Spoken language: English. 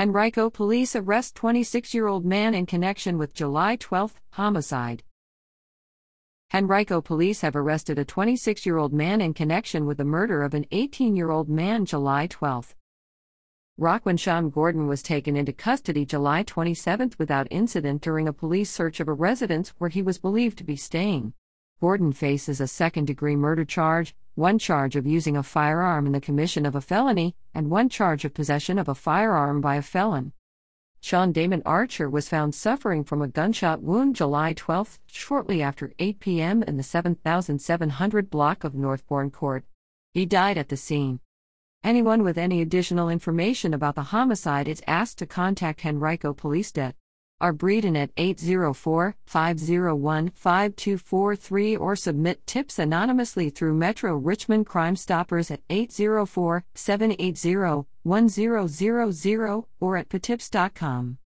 Henrico police arrest 26 year old man in connection with July 12 homicide. Henrico police have arrested a 26 year old man in connection with the murder of an 18 year old man July 12. Roquan Shaheim Gordon was taken into custody July 27 without incident during a police search of a residence where he was believed to be staying. Gordon faces a second degree murder charge, one charge of using a firearm in the commission of a felony, and one charge of possession of a firearm by a felon. Teshawn Damon Archer was found suffering from a gunshot wound July 12, shortly after 8 p.m. in the 7700 block of Northbourne Court. He died at the scene. Anyone with any additional information about the homicide is asked to contact Henrico Police Det. Arbreden at 804 501 5243 or submit tips anonymously through Metro Richmond Crime Stoppers at 804 780 1000 or at p3tips.com.